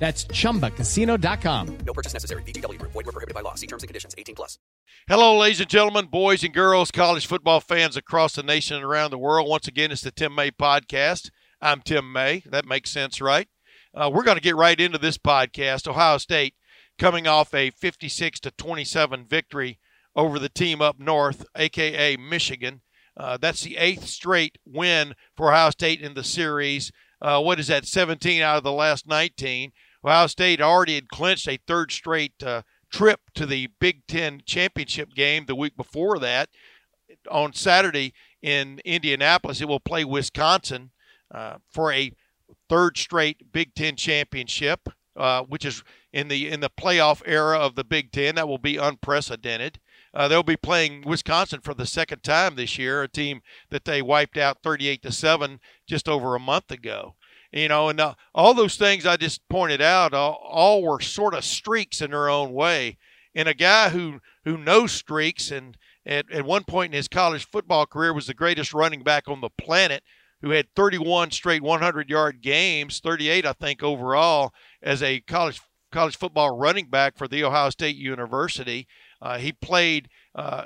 That's chumbacasino.com. No purchase necessary. VGW Group. Void were prohibited by law. See terms and conditions. 18 plus. Hello, ladies and gentlemen, boys and girls, college football fans across the nation and around the world. Once again, it's the Tim May Podcast. I'm Tim May. That makes sense, right? Uh, we're going to get right into this podcast. Ohio State coming off a 56 to 27 victory over the team up north, aka Michigan. Uh, that's the eighth straight win for Ohio State in the series. Uh, what is that? 17 out of the last 19. Ohio State already had clinched a third straight uh, trip to the Big Ten championship game the week before that. On Saturday in Indianapolis, it will play Wisconsin uh, for a third straight Big Ten championship, uh, which is in the in the playoff era of the Big Ten. That will be unprecedented. Uh, they'll be playing Wisconsin for the second time this year, a team that they wiped out 38 to seven just over a month ago you know, and uh, all those things I just pointed out, all, all were sort of streaks in their own way. And a guy who who knows streaks and at, at one point in his college football career was the greatest running back on the planet, who had 31 straight 100-yard games, 38 I think overall as a college college football running back for the Ohio State University. Uh, he played uh,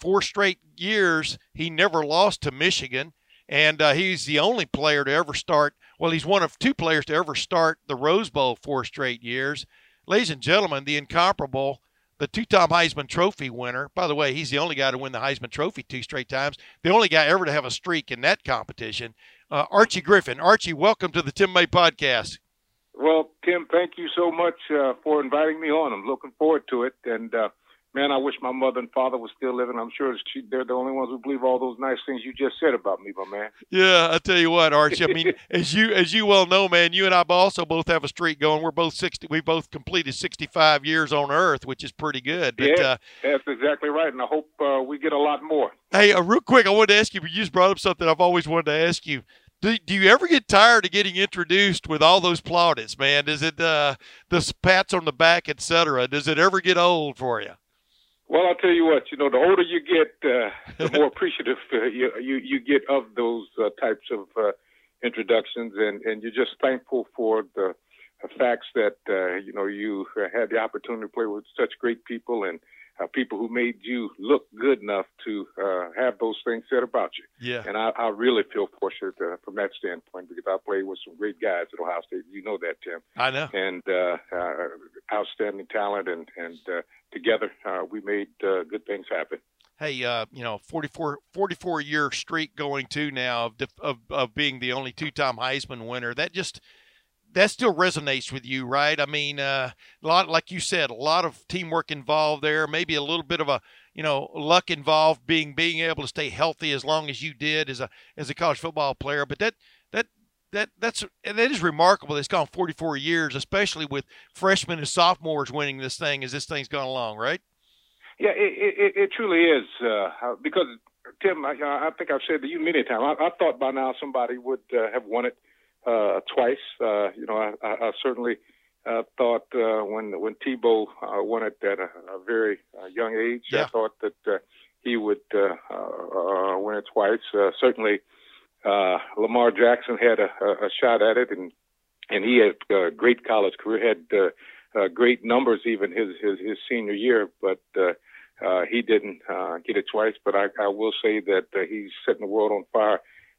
four straight years. He never lost to Michigan and uh, he's the only player to ever start. Well, he's one of two players to ever start the Rose Bowl four straight years. Ladies and gentlemen, the incomparable, the two-time Heisman Trophy winner. By the way, he's the only guy to win the Heisman Trophy two straight times. The only guy ever to have a streak in that competition. Uh, Archie Griffin. Archie, welcome to the Tim May podcast. Well, Tim, thank you so much uh, for inviting me on. I'm looking forward to it, and uh, man, I wish my mother and father were still living. I'm sure she, they're the only ones who believe all those nice things you just said about me, my man. Yeah, I tell you what, Archie. I mean, as you as you well know, man, you and I also both have a streak going. We're both sixty. We both completed sixty-five years on Earth, which is pretty good. But, yeah, uh, that's exactly right, and I hope uh, we get a lot more. Hey, uh, real quick, I wanted to ask you. But you just brought up something I've always wanted to ask you. Do, do you ever get tired of getting introduced with all those plaudits, man? Does it uh, the pats on the back, etc.? Does it ever get old for you? Well, I'll tell you what. You know, the older you get, uh, the more appreciative uh, you, you you get of those uh, types of uh, introductions, and and you're just thankful for the, the facts that uh, you know you had the opportunity to play with such great people and uh, people who made you look good enough to uh, have those things said about you. Yeah. And I, I really feel fortunate uh, from that standpoint because I played with some great guys at Ohio State. You know that, Tim. I know. And uh, uh, outstanding talent, and and uh, together uh, we made uh, good things happen. Hey, uh, you know, 44, 44 year streak going to now of, of of being the only two time Heisman winner. That just that still resonates with you, right? I mean, uh, a lot, like you said, a lot of teamwork involved there. Maybe a little bit of a, you know, luck involved, being being able to stay healthy as long as you did as a as a college football player. But that that that that's that is remarkable. It's gone 44 years, especially with freshmen and sophomores winning this thing as this thing's gone along, right? Yeah, it it, it truly is uh, because Tim, I, I think I've said to you many times. I, I thought by now somebody would uh, have won it uh, twice. Uh, you know, I, I, I certainly uh, thought uh, when when Tebow uh, won it at a, a very uh, young age, yeah. I thought that uh, he would uh, uh, win it twice. Uh, certainly, uh, Lamar Jackson had a, a, a shot at it, and and he had a great college career, had uh, uh, great numbers even his his, his senior year, but. Uh, uh, he didn't uh, get it twice, but I, I will say that uh, he's setting the world on fire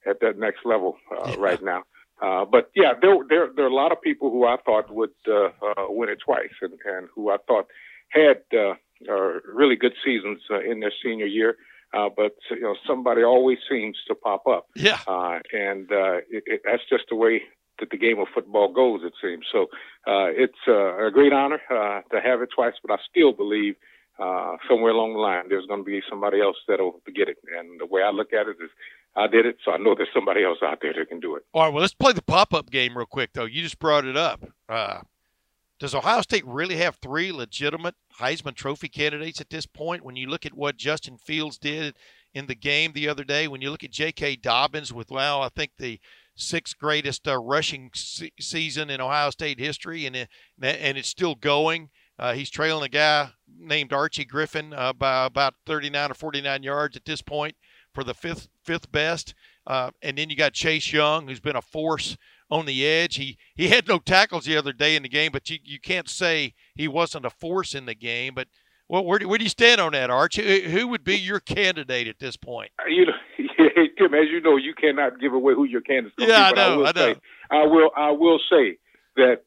at that next level uh, Yeah. right now. Uh, but yeah, there, there there are a lot of people who I thought would uh, uh, win it twice, and, and who I thought had uh, uh, really good seasons uh, in their senior year. Uh, but you know, somebody always seems to pop up, Yeah. uh, and uh, it, it, that's just the way that the game of football goes. It seems so. Uh, it's uh, a great honor uh, to have it twice, but I still believe uh, somewhere along the line there's going to be somebody else that'll get it. And the way I look at it is, I did it, so I know there's somebody else out there that can do it. All right. Well, let's play the pop up game real quick, though. You just brought it up. Uh, does Ohio State really have three legitimate Heisman Trophy candidates at this point? When you look at what Justin Fields did in the game the other day, when you look at J.K. Dobbins with, well, I think the sixth greatest uh, rushing se- season in Ohio State history, and it, and it's still going. Uh, he's trailing a guy named Archie Griffin uh, by about 39 or 49 yards at this point for the fifth fifth best. Uh, and then you got Chase Young, who's been a force on the edge. He he had no tackles the other day in the game, but you, you can't say he wasn't a force in the game. But well, where do, where do you stand on that, Arch? Who, would be your candidate at this point? You know, Tim, as you know, you cannot give away who your candidate. Yeah, be, I know. I, will I know. Say, I will. I will say that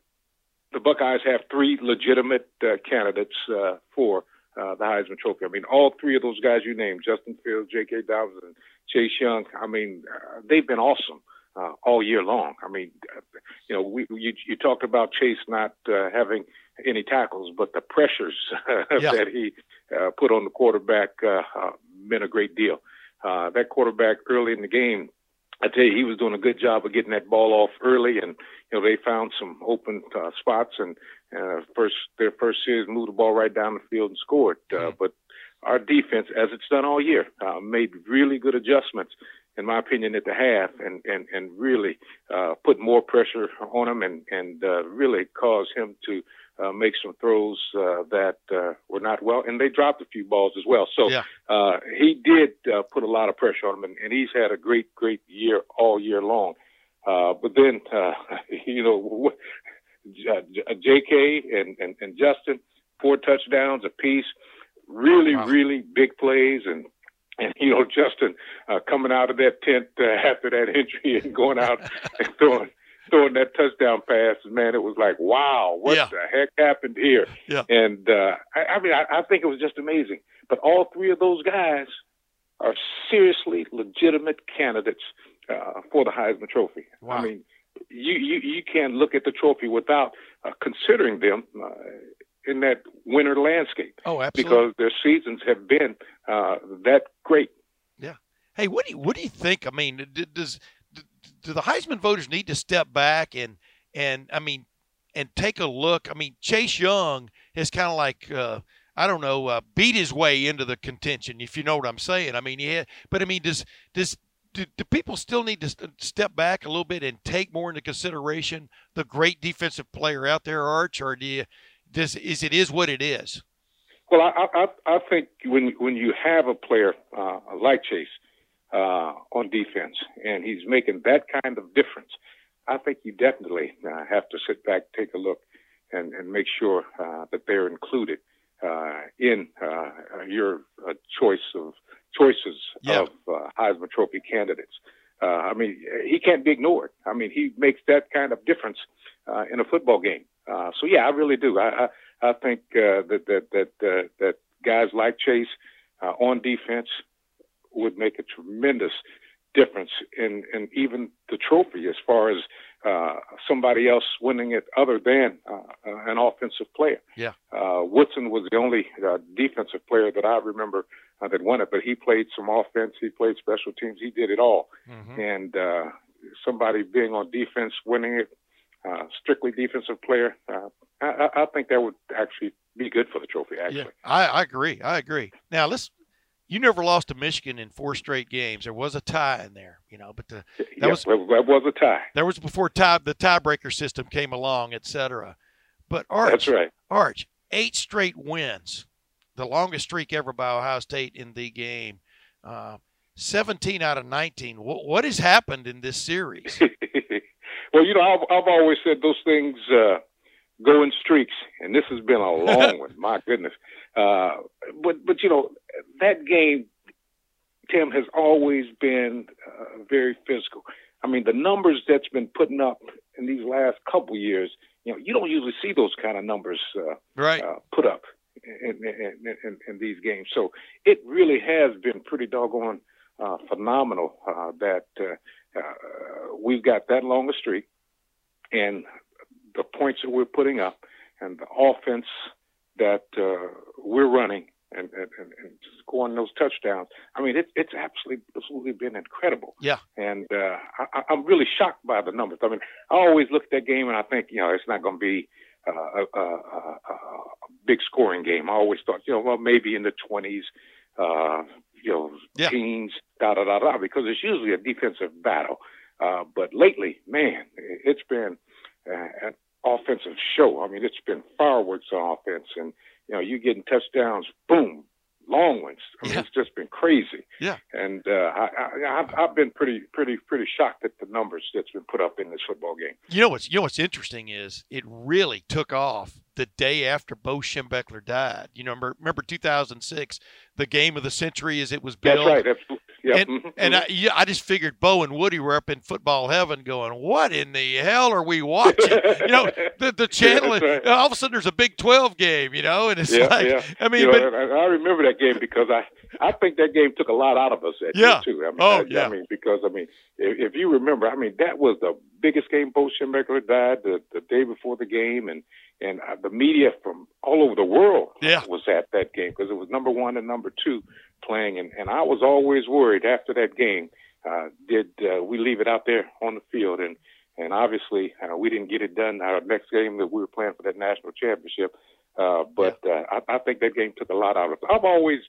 the Buckeyes have three legitimate uh, candidates uh, for uh, the Heisman Trophy. I mean, all three of those guys you named, Justin Fields, J.K. Dobbins, and Chase Young, I mean, uh, they've been awesome uh, all year long. I mean, you know, we, you, you talked about Chase not uh, having any tackles, but the pressures Yeah. that he uh, put on the quarterback uh, uh, meant a great deal. Uh, that quarterback early in the game, I tell you, he was doing a good job of getting that ball off early, and you know they found some open uh, spots, and uh, first their first series moved the ball right down the field and scored. Uh, but our defense, as it's done all year, uh, made really good adjustments, in my opinion, at the half, and and and really uh, put more pressure on him, and and uh, really caused him to uh, make some throws uh, that uh, were not well, and they dropped a few balls as well. So Yeah. uh, he did uh, put a lot of pressure on him, and, and he's had a great, great year all year long. Uh, but then, uh, you know, J- J.K. and, and, and Justin, four touchdowns apiece, really, Wow. really big plays, and and you know Justin uh, coming out of that tent uh, after that injury and going out and throwing throwing that touchdown pass, man, it was like, wow, what Yeah. the heck happened here? Yeah. And uh, I, I mean, I, I think it was just amazing. But all three of those guys are seriously legitimate candidates uh, for the Heisman Trophy. Wow. I mean, you, you you can't look at the trophy without uh, considering them uh, in that winter landscape Oh, absolutely. because their seasons have been uh, that great. Yeah. Hey, what do you what do you think? I mean, does do the Heisman voters need to step back and and I mean and take a look? I mean, Chase Young has kind of like uh, I don't know uh, beat his way into the contention, if you know what I'm saying. I mean, yeah, but I mean, does does do, do people still need to st- step back a little bit and take more into consideration the great defensive player out there, Arch, or do you? This is it is what it is. Well, I, I, I think when when you have a player uh, like Chase uh, on defense and he's making that kind of difference, I think you definitely uh, have to sit back, take a look, and, and make sure uh, that they're included uh, in uh, your choice of choices Yeah. of uh, Heisman Trophy candidates. Uh, I mean, he can't be ignored. I mean, he makes that kind of difference uh, in a football game. Uh, so yeah, I really do. I, I I think uh, that that that uh, that guys like Chase uh, on defense would make a tremendous difference in in even the trophy as far as uh, somebody else winning it other than uh, an offensive player. Yeah. Uh, Woodson was the only uh, defensive player that I remember uh, that won it, but he played some offense, he played special teams, he did it all. Mhm. And uh, somebody being on defense, winning it, uh, strictly defensive player, uh, I, I think that would actually be good for the trophy. Actually, Yeah, I, I agree. I agree. Now let's. You never lost to Michigan in four straight games. There was a tie in there, you know, but the, yeah, was- that, that was a tie. there was before tie the tiebreaker system came along, et cetera. But Arch, That's right. Arch, eight straight wins, the longest streak ever by Ohio State in the game. Uh, Seventeen out of nineteen. What, what has happened in this series? well, you know, I've, I've always said those things uh, go in streaks, and this has been a long one. My goodness. Uh, but but you know, that game, Tim has always been uh, very physical. I mean, the numbers that's been putting up in these last couple years, you know, you don't usually see those kind of numbers uh, Right. uh, put up in, in, in, in these games. So it really has been pretty doggone uh, phenomenal uh, that uh, uh, we've got that long a streak and the points that we're putting up and the offense that uh, we're running and, and, and and scoring those touchdowns. I mean, it, it's absolutely, absolutely been incredible. Yeah. And uh, I, I'm really shocked by the numbers. I mean, I always look at that game and I think, you know, it's not going to be uh, a, a, a, a big scoring game. I always thought, you know, well, maybe in the 20s, uh, you know, Yeah. teens, da da da da, because it's usually a defensive battle. Uh, but lately, man, it's been uh, an offensive show. I mean, it's been fireworks on offense, and you know, you getting touchdowns, boom, long ones. I mean, Yeah. it's just been crazy. Yeah. And uh, I, I, I've, I've been pretty, pretty, pretty shocked at the numbers that's been put up in this football game. You know what's you know what's interesting is it really took off the day after Bo Schembechler died. You know, remember, remember 2006, the game of the century as it was That's right. That's, yeah. And, and. I, yeah, I just figured Bo and Woody were up in football heaven, going, "What in the hell are we watching?" you know, the the channel. that's right. All of a sudden, there's a Big 12 game. You know, and it's Yeah, like, yeah. I mean, you but know, I, I remember that game because I, I think that game took a lot out of us that Yeah. year too. I mean, Oh, I, yeah. I mean, because I mean, if, if you remember, I mean, that was the biggest game. Bo Schembechler died the, the day before the game, and and uh, the media from all over the world Yeah. was at that game because it was number one and number two playing, and and I was always worried after that game. Uh, did uh, we leave it out there on the field? And and obviously uh, we didn't get it done. Our next game that we were playing for that national championship. Uh, but uh, I, I think that game took a lot out of it. I've always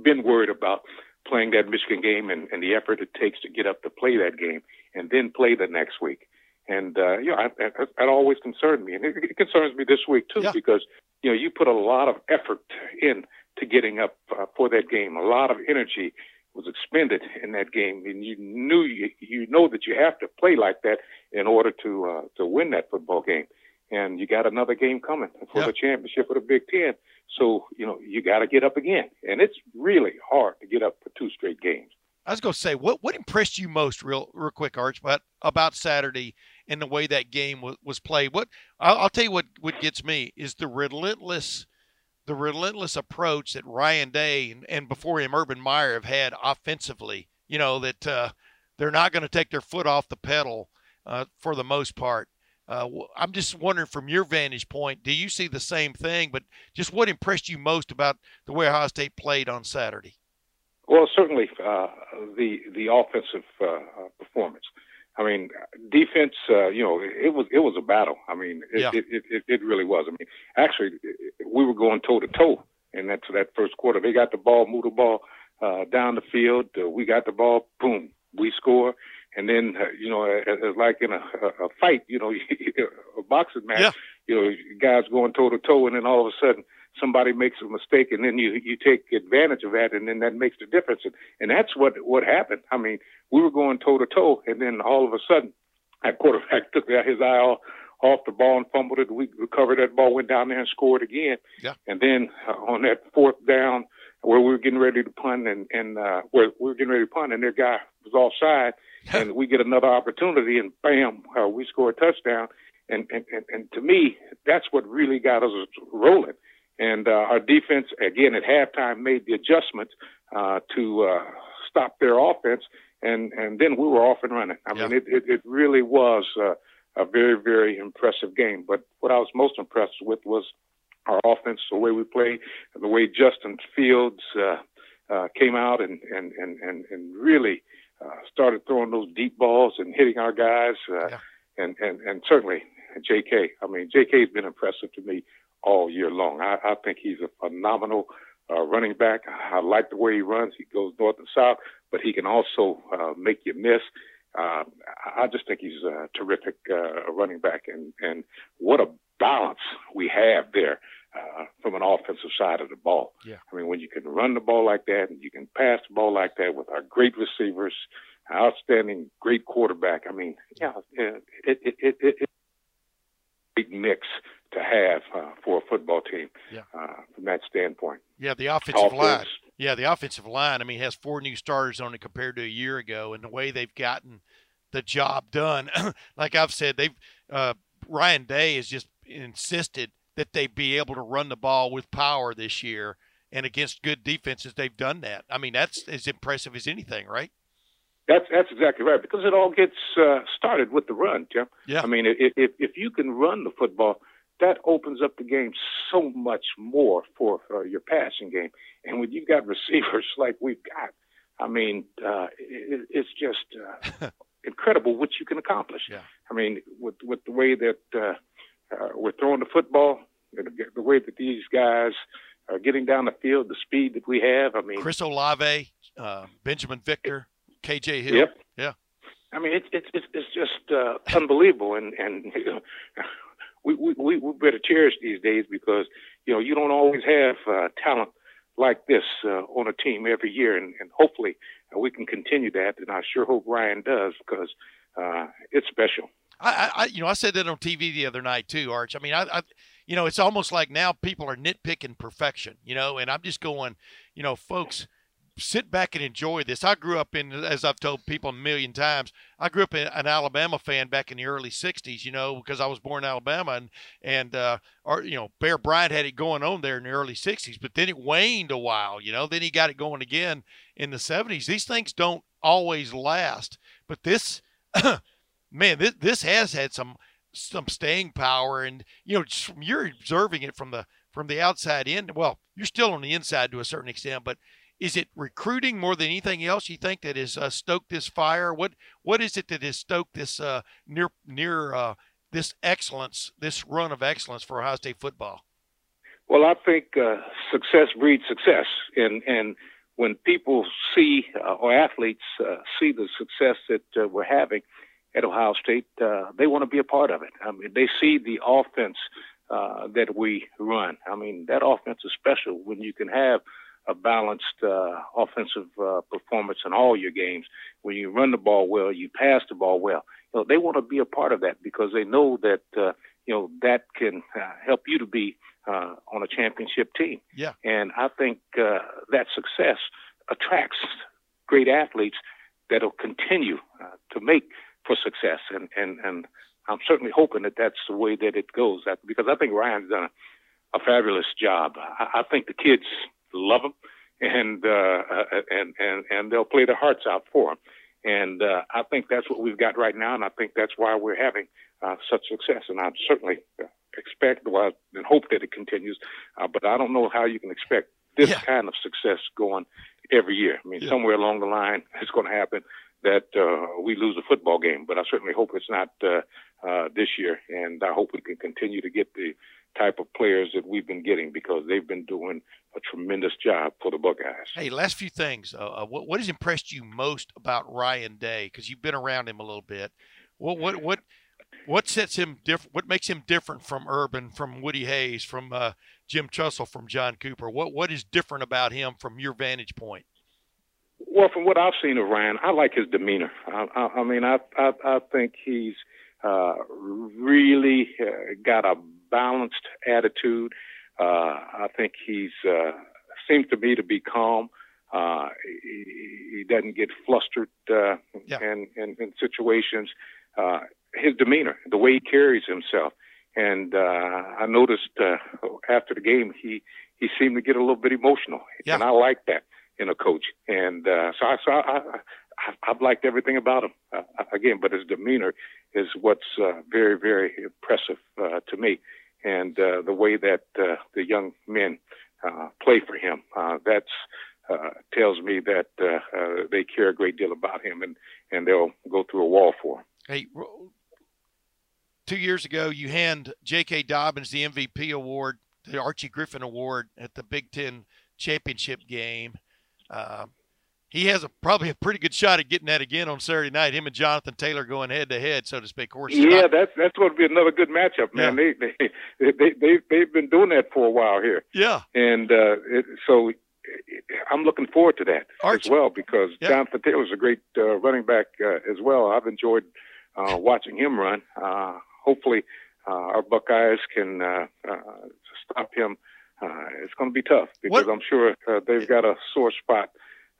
been worried about playing that Michigan game and, and the effort it takes to get up to play that game and then play the next week. And uh, you know, I, I, that always concerned me, and it, it concerns me this week too Yeah. because you know you put a lot of effort in to getting up uh, for that game. A lot of energy was expended in that game, and you knew you, you know that you have to play like that in order to uh, to win that football game. And you got another game coming for Yeah. the championship of the Big Ten. So you know you got to get up again, and it's really hard to get up for two straight games. I was going to say, what what impressed you most, real real quick, Arch, but about Saturday and the way that game was, was played? What I'll, I'll tell you what what gets me is the relentless the relentless approach that Ryan Day and, and before him Urban Meyer have had offensively. You know that uh, they're not going to take their foot off the pedal uh, for the most part. Uh, I'm just wondering from your vantage point, do you see the same thing? But just what impressed you most about the way Ohio State played on Saturday? Well, certainly uh, the the offensive uh, performance. I mean, defense. Uh, you know, it was it was a battle. I mean, it, Yeah. it, it, it, really was. I mean, actually, we were going toe to toe in that that first quarter. They got the ball, moved the ball uh, down the field. Uh, we got the ball, boom, we score. And then, uh, you know, it's like in a, a a fight, you know, a boxing match. Yeah. You know, guys going toe to toe, and then all of a sudden somebody makes a mistake, and then you you take advantage of that, and then that makes the difference. And, and that's what what happened. I mean, we were going toe to toe, and then all of a sudden, that quarterback took his eye off, off the ball and fumbled it. We recovered that ball, went down there and scored again. Yeah. And then uh, on that fourth down, where we were getting ready to punt, and and uh, where we were getting ready to punt, and their guy was offside, and we get another opportunity, and bam, uh, we score a touchdown. And, and and and to me, that's what really got us rolling. And uh, our defense, again at halftime, made the adjustments uh, to uh, stop their offense, and and then we were off and running. I mean, it, it it really was uh, a very very impressive game. But what I was most impressed with was our offense, the way we played, the way Justin Fields uh, uh, came out and and and and, and really uh, started throwing those deep balls and hitting our guys, uh, Yeah. and and and certainly J.K. I mean, J.K.'s been impressive to me all year long. I, I think he's a phenomenal uh, running back. I like the way he runs. He goes north and south, but he can also uh, make you miss. Uh, I I just think he's a terrific uh, running back, and and what a balance we have there uh, from an offensive side of the ball. Yeah. I mean, when you can run the ball like that, and you can pass the ball like that with our great receivers, outstanding, great quarterback. I mean, yeah, it it it, it, it it's a big mix to have uh, for a football team Yeah. uh, from that standpoint. Yeah, the offensive line. Yeah, the offensive line. I mean, has four new starters on it compared to a year ago, and the way they've gotten the job done. like I've said, they've uh, Ryan Day has just insisted that they be able to run the ball with power this year, and against good defenses, they've done that. I mean, that's as impressive as anything, right? That's that's exactly right because it all gets uh, started with the run, Jim. Yeah. I mean, if if if you can run the football, that opens up the game so much more for uh, your passing game. And when you've got receivers like we've got, I mean, uh, it, it's just uh, incredible what you can accomplish. Yeah. I mean, with with the way that uh, uh, we're throwing the football, the, the way that these guys are getting down the field, the speed that we have. I mean, Chris Olave, uh, Binjimen Victor, KJ Hill. Yep. Yeah. I mean, it's it's it's, it's just uh, unbelievable, and and you know, we we we better cherish these days because you know you don't always have uh, talent like this uh, on a team every year, and, and hopefully uh, we can continue that. And I sure hope Ryan does because uh, it's special. I, I, you know, I said that on TV the other night too, Arch. I mean, I, I, you know, it's almost like now people are nitpicking perfection, you know, and I'm just going, you know, folks, sit back and enjoy this. I grew up in, as I've told people a million times, I grew up in, an Alabama fan back in the early '60s, you know, because I was born in Alabama, and and uh, our, you know, Bear Bryant had it going on there in the early '60s, but then it waned a while, you know. Then he got it going again in the '70s. These things don't always last, but this. man, this this has had some some staying power, and you know, you're observing it from the from the outside in. Well, you're still on the inside to a certain extent, but is it recruiting more than anything else? You think that has uh, stoked this fire? What what is it that has stoked this uh, near near uh, this excellence, this run of excellence for Ohio State football? Well, I think uh, success breeds success, and and when people see uh, or athletes uh, see the success that we're having at Ohio State, they want to be a part of it. I mean, they see the offense uh, that we run. I mean, that offense is special when you can have a balanced uh, offensive uh, performance in all your games. When you run the ball well, you pass the ball well. You know, they want to be a part of that because they know that uh, you know that can uh, help you to be uh, on a championship team. Yeah. And I think uh, that success attracts great athletes that'll continue uh, to make for success. And, and, and I'm certainly hoping that that's the way that it goes that, because I think Ryan's done a, a fabulous job. I, I think the kids love him and, uh, and, and, and they'll play their hearts out for him. And, uh, I think that's what we've got right now. And I think that's why we're having, uh, such success. And I certainly expect, well, and hope that it continues. Uh, but I don't know how you can expect this yeah. kind of success going every year. I mean, yeah. somewhere along the line, it's going to happen that uh, we lose a football game. But I certainly hope it's not uh, uh, this year, and I hope we can continue to get the type of players that we've been getting because they've been doing a tremendous job for the Buckeyes. Hey, last few things. Uh, uh what, what has impressed you most about Ryan Day? Because you've been around him a little bit. What what what what sets him different? What makes him different from Urban, from Woody Hayes, from uh, Jim Tressel, from John Cooper? What what is different about him from your vantage point? Well, from what I've seen of Ryan, I like his demeanor. I, I, I mean, I, I I think he's uh, really uh, got a balanced attitude. Uh, I think he's uh, seems to me to be calm. Uh, he, he doesn't get flustered uh, yeah. in, in, in situations. Uh, his demeanor, the way he carries himself, and uh, I noticed uh, after the game he he seemed to get a little bit emotional, yeah. and I like that in a coach. And uh, so, I, so I, I, I've liked everything about him. Uh, again, but his demeanor is what's uh, very, very impressive uh, to me. And uh, the way that uh, the young men uh, play for him, uh, uh, tells me that uh, uh, they care a great deal about him, and and they'll go through a wall for him. Hey, two years ago, you hand J.K. Dobbins the MVP award, the Archie Griffin Award at the Big Ten championship game. Uh, he has a probably a pretty good shot at getting that again on Saturday night. Him and Jonathan Taylor going head to head, so to speak. Of course, yeah, that's that's going to be another good matchup, man. Yeah. They, they they they they've been doing that for a while here. Yeah, and uh, it, so I'm looking forward to that Arch. as well because yeah. Jonathan Taylor's a great uh, running back uh, as well. I've enjoyed uh, watching him run. Uh, hopefully, uh, our Buckeyes can uh, uh, stop him uh, it's going to be tough because what? I'm sure uh, they've got a sore spot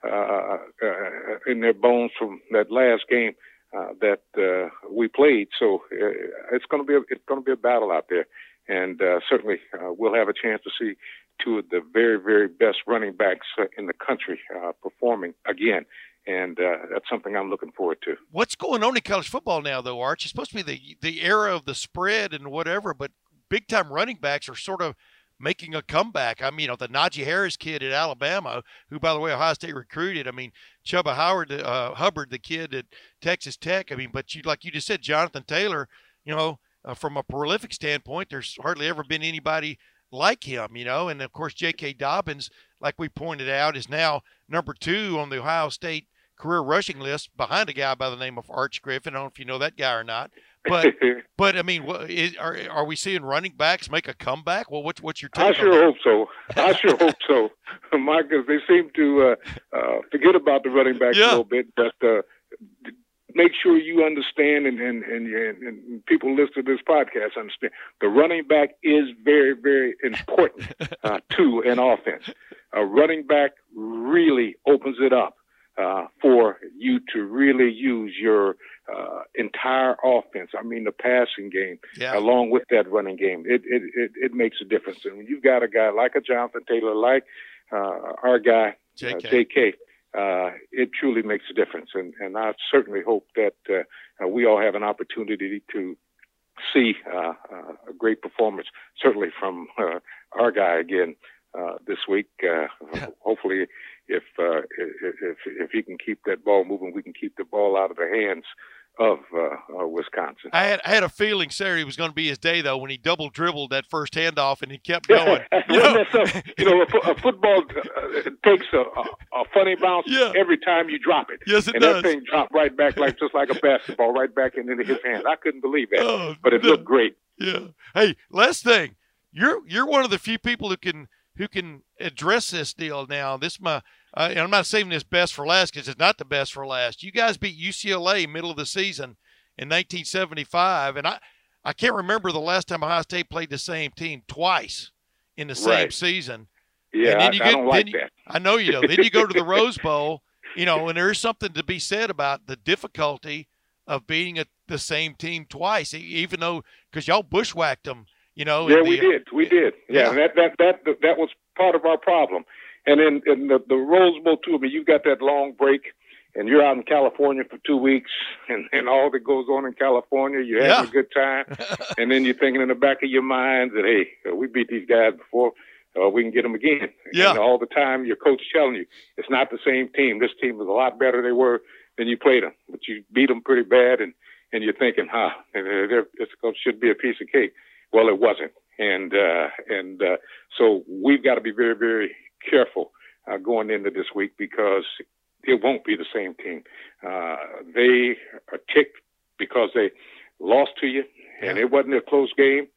uh, uh, in their bones from that last game uh, that uh, we played. So it's going to be a, it's going to be a battle out there, and certainly we'll have a chance to see two of the very very best running backs in the country performing again. And uh, that's something I'm looking forward to. What's going on in college football now, though, Arch? It's supposed to be the the era of the spread and whatever, but big time running backs are sort of making a comeback. I mean, you know, the Najee Harris kid at Alabama, who, by the way, Ohio State recruited. I mean, Chuba Howard, uh, Hubbard, the kid at Texas Tech. I mean, but you, like you just said, Jonathan Taylor, you know, uh, from a prolific standpoint, there's hardly ever been anybody like him, you know. And of course, J.K. Dobbins, like we pointed out, is now number two on the Ohio State career rushing list behind a guy by the name of Arch Griffin. I don't know if you know that guy or not. But but I mean, is, are are we seeing running backs make a comeback? Well, what's what's your take? I sure that? hope so. I sure hope so, Marcus. They seem to uh, uh, forget about the running backs Yeah. a little bit, but uh, make sure you understand, and and, and and and people listen to this podcast understand the running back is very very important uh, to an offense. A running back really opens it up uh, for you to really use your uh, entire offense. I mean, the passing game Yeah, along with that running game. It, it it it makes a difference. And when you've got a guy like a Jonathan Taylor, like uh, our guy uh, J.K. J.K., uh, it truly makes a difference. And and I certainly hope that uh, uh, we all have an opportunity to see uh, uh, a great performance, certainly from uh, our guy again uh, this week. Uh, hopefully, if, uh, if if if he can keep that ball moving, we can keep the ball out of the hands of uh, uh, Wisconsin. I had I had a feeling Saturday was going to be his day though when he double dribbled that first handoff and he kept going. You know? Wasn't that some- you know, a, a football uh, takes a, a, funny bounce Yeah. every time you drop it. Yes, it and does. that thing dropped right back, like just like a basketball, right back into his hand. I couldn't believe that, Oh, but it no. looked great. Yeah. Hey, last thing, you're you're one of the few people who can who can address this deal now. This my uh, I'm not saving this best for last because it's not the best for last. You guys beat UCLA middle of the season in 1975, and I I can't remember the last time Ohio State played the same team twice in the same Right. season. Yeah, And then I, you I get- don't like you- that. I know you know. Then you go to the Rose Bowl, you know, and there's something to be said about the difficulty of beating a, the same team twice, even though because y'all bushwhacked them, you know. Yeah, we the- did. We did. Yeah, Yeah. and that that that that was part of our problem. And in, in the, the Rose Bowl too. I mean, you've got that long break, and you're out in California for two weeks, and and all that goes on in California. You're having Yeah. a good time, and then you're thinking in the back of your mind that hey, uh, we beat these guys before. Uh, we can get them again. Yeah. And all the time, your coach telling you it's not the same team. This team is a lot better they were than you played them, but you beat them pretty bad, and and you're thinking, huh, they're, it's, should be a piece of cake. Well, it wasn't, and uh, and uh, so we've got to be very, very careful uh, going into this week because it won't be the same team. Uh, they are ticked because they lost to you, and Yeah. it wasn't a close game,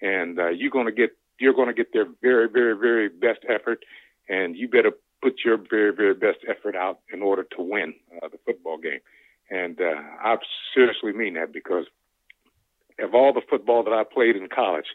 and uh, you're going to get you're going to get their very, very, very best effort, and you better put your very, very best effort out in order to win uh, the football game. And uh, I seriously mean that because of all the football that I played in college,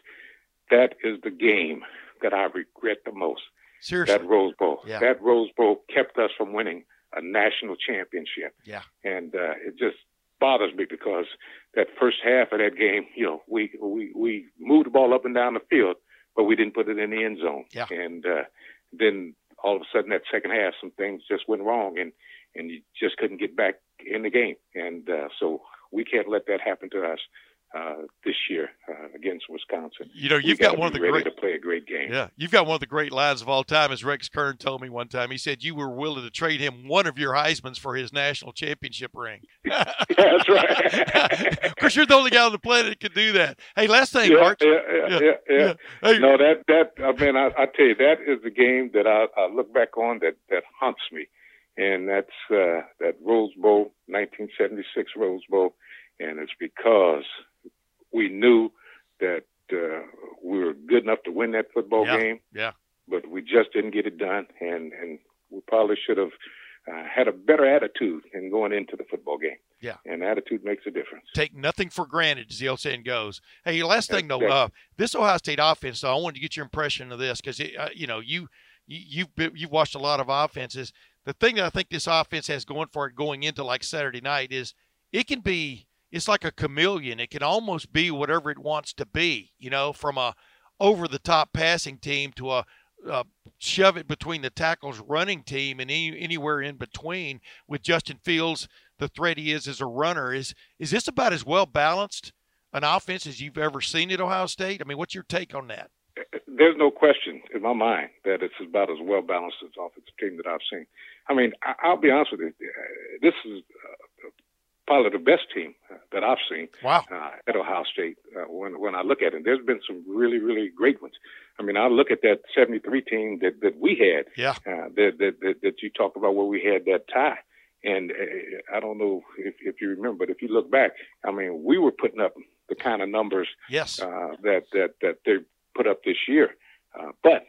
that is the game that I regret the most. Seriously. That Rose Bowl. Yeah. That Rose Bowl kept us from winning a national championship. Yeah. And uh, it just bothers me because that first half of that game, you know, we we we moved the ball up and down the field, but we didn't put it in the end zone. Yeah. And uh, then all of a sudden, that second half, some things just went wrong, and and you just couldn't get back in the game. And uh, so we can't let that happen to us uh, this year uh, against Wisconsin. you know, you've got one of the ready great. to play a great game. Yeah, you've got one of the great lines of all time, as Rex Kern told me one time. He said you were willing to trade him one of your Heisman's for his national championship ring. That's right. of course, you're the only guy on the planet that can do that. Hey, last thing, yeah, Arch. yeah, yeah, yeah, yeah. Hey, No, that that I mean, I, I tell you, that is the game that I, I look back on that that haunts me, and that's uh, that Rose Bowl, 1976 Rose Bowl, and it's because we knew that uh, we were good enough to win that football Yeah, game, yeah. but we just didn't get it done, and and we probably should have uh, had a better attitude in going into the football game. Yeah. and attitude makes a difference. take nothing for granted, as the old saying goes. Hey, last thing though, That's uh, this Ohio State offense. Though, I wanted to get your impression of this because uh, you know you, you you've been, you've watched a lot of offenses. The thing that I think this offense has going for it going into like Saturday night is it can be it's like a chameleon. It can almost be whatever it wants to be. You know, from a over the top passing team to a, a shove it between the tackles running team and any, anywhere in between with Justin Fields the threat he is as a runner is is this about as well balanced an offense as you've ever seen at Ohio State? I mean, what's your take on that? there's no question in my mind that it's about as well balanced as offensive team that I've seen. I mean, I'll be honest with you. This is probably the best team uh, that I've seen Wow. uh, at Ohio State. Uh, when when I look at it, there's been some really really great ones. I mean, I look at that '73 team that that we had. Yeah. Uh, that, that that that you talked about where we had that tie. And uh, I don't know if, if you remember, but if you look back, I mean, we were putting up the kind of numbers Yes. uh, that that that they put up this year. Uh, but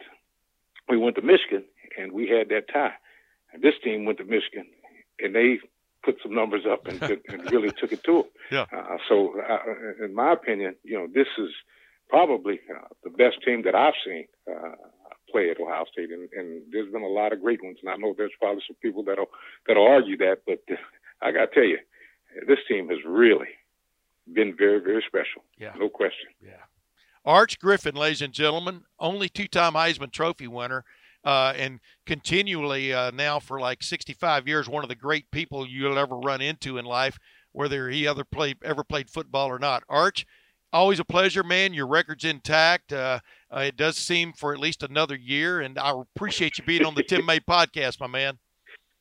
we went to Michigan and we had that tie. And this team went to Michigan and they put some numbers up and, and really took it to them. Yeah. Uh, so, uh, in my opinion, you know, this is probably uh, the best team that I've seen uh, play at Ohio State, and, and there's been a lot of great ones. And I know there's probably some people that'll that'll argue that, but I got to tell you, this team has really been very, very special. Yeah. No question. Yeah. Arch Griffin, ladies and gentlemen, only two-time Heisman Trophy winner, uh, and continually uh, now for like 65 years, one of the great people you'll ever run into in life, whether he ever played ever played football or not. Arch, always a pleasure, man. Your record's intact. Uh, uh, it does seem for at least another year, and I appreciate you being on the Tim May podcast, my man.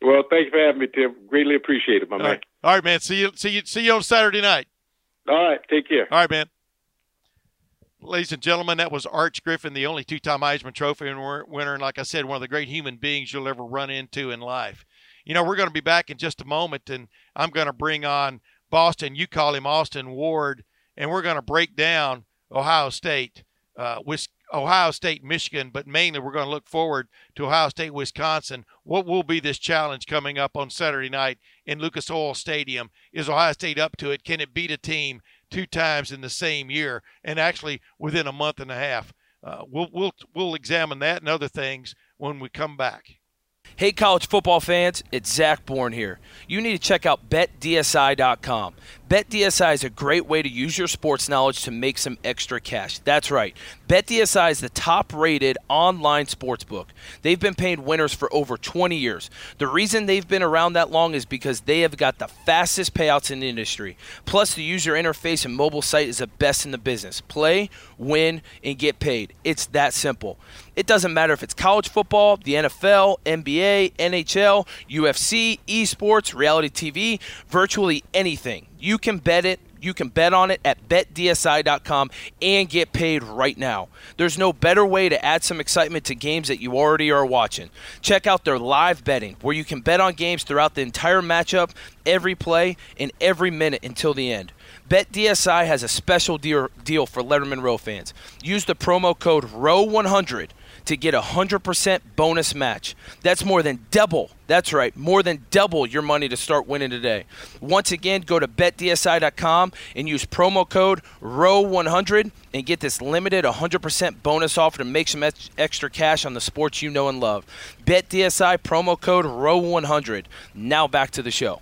Well, thanks for having me, Tim. Greatly appreciate it, my All man. right, all right, man. See you, see you, see you on Saturday night. All right, take care. All right, man. Ladies and gentlemen, that was Arch Griffin, the only two time Heisman Trophy winner. And like I said, one of the great human beings you'll ever run into in life. You know, we're going to be back in just a moment, and I'm going to bring on Boston. You call him Austin Ward, and we're going to break down Ohio State, uh, Ohio State, Michigan, but mainly we're going to look forward to Ohio State, Wisconsin. What will be this challenge coming up on Saturday night in Lucas Oil Stadium? Is Ohio State up to it? Can it beat a team two times in the same year and actually within a month and a half? Uh, we'll we'll we'll examine that and other things when we come back. Hey, college football fans, it's Zach Bourne here. You need to check out betdsi.com. BetDSI is a great way to use your sports knowledge to make some extra cash. That's right. BetDSI is the top rated online sports book. They've been paying winners for over 20 years. The reason they've been around that long is because they have got the fastest payouts in the industry. Plus, the user interface and mobile site is the best in the business. Play, win, and get paid. It's that simple. It doesn't matter if it's college football, the NFL, NBA, NHL, UFC, esports, reality TV, virtually anything. You can bet it. You can bet on it at betdsi.com and get paid right now. There's no better way to add some excitement to games that you already are watching. Check out their live betting, where you can bet on games throughout the entire matchup, every play, and every minute until the end. BetDSI has a special deal, for Letterman Row fans. Use the promo code ROW100 to get a 100% bonus match. That's more than double. That's right, more than double your money to start winning today. Once again, go to betdsi.com and use promo code ROW100 and get this limited 100% bonus offer to make some extra cash on the sports you know and love. BetDSI promo code ROW100. Now back to the show.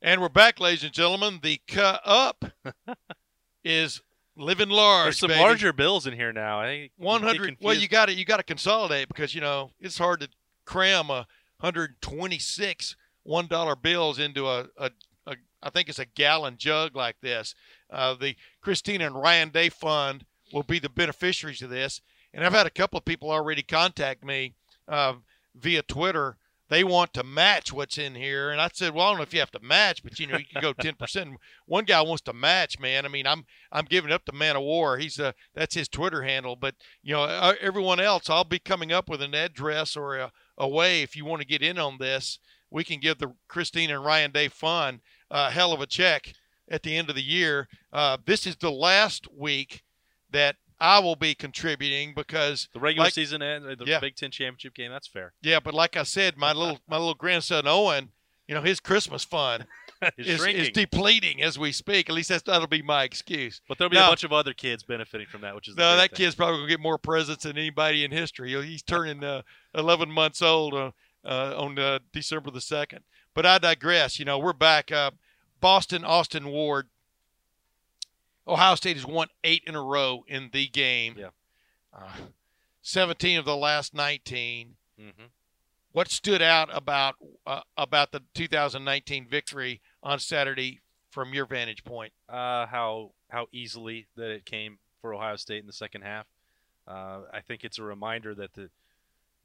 And we're back, ladies and gentlemen. The cut up is living large. There's some baby. larger bills in here now. I One hundred. Well, you got to you got to consolidate because you know it's hard to cram a hundred twenty six one dollar bills into a, a, a I think it's a gallon jug like this. Uh, the Christina and Ryan Day Fund will be the beneficiaries of this, and I've had a couple of people already contact me uh, via Twitter. They want to match what's in here, and I said, "Well, I don't know if you have to match, but you know you can go ten percent." One guy wants to match, man. I mean, I'm I'm giving up the Man of War. He's a, that's his Twitter handle, but you know uh, everyone else, I'll be coming up with an address or a, a way if you want to get in on this. We can give the Christina and Ryan Day Fund a hell of a check at the end of the year. Uh, this is the last week that I will be contributing because the regular like- season and the Yeah. Big Ten championship game. That's fair. yeah, but like I said, my little my little grandson Owen, you know, his Christmas fund is, is depleting as we speak. At least that's that'll be my excuse. but there'll be No. a bunch of other kids benefiting from that, which is No, that thing. kid's probably gonna get more presents than anybody in history. He's turning uh, 11 months old uh, uh, on uh, December the second. But I digress. You know, we're back. Uh, Boston, Austin Ward. Ohio State has won eight in a row in the game. Yeah. Uh, 17 of the last 19. Mhm. What stood out about uh, about the 2019 victory on Saturday from your vantage point? uh, how how easily that it came for Ohio State in the second half. Uh, I think it's a reminder that the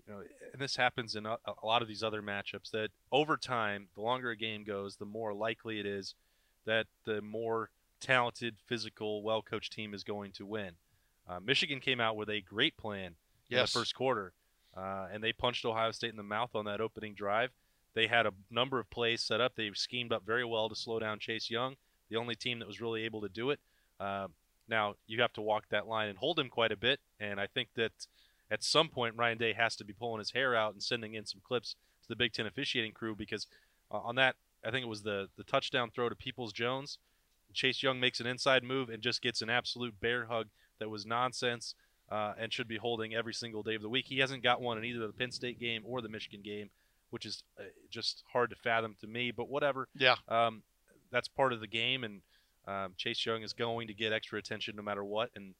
you know, and this happens in a, a lot of these other matchups that over time, the longer a game goes, the more likely it is that the more talented, physical, well-coached team is going to win. Uh, Michigan came out with a great plan in the first quarter, uh, and they punched Ohio State in the mouth on that opening drive. They had a number of plays set up. They schemed up very well to slow down Chase Young, the only team that was really able to do it. Um, now you have to walk that line and hold him quite a bit, and I think that at some point Ryan Day has to be pulling his hair out and sending in some clips to the Big Ten officiating crew because uh, on that I think it was the the touchdown throw to Peoples-Jones. Chase Young makes an inside move and just gets an absolute bear hug that was nonsense uh, and should be holding every single day of the week. He hasn't got one in either the Penn State game or the Michigan game, which is uh, just hard to fathom to me. But whatever, Yeah. um, that's part of the game, and um, Chase Young is going to get extra attention no matter what. And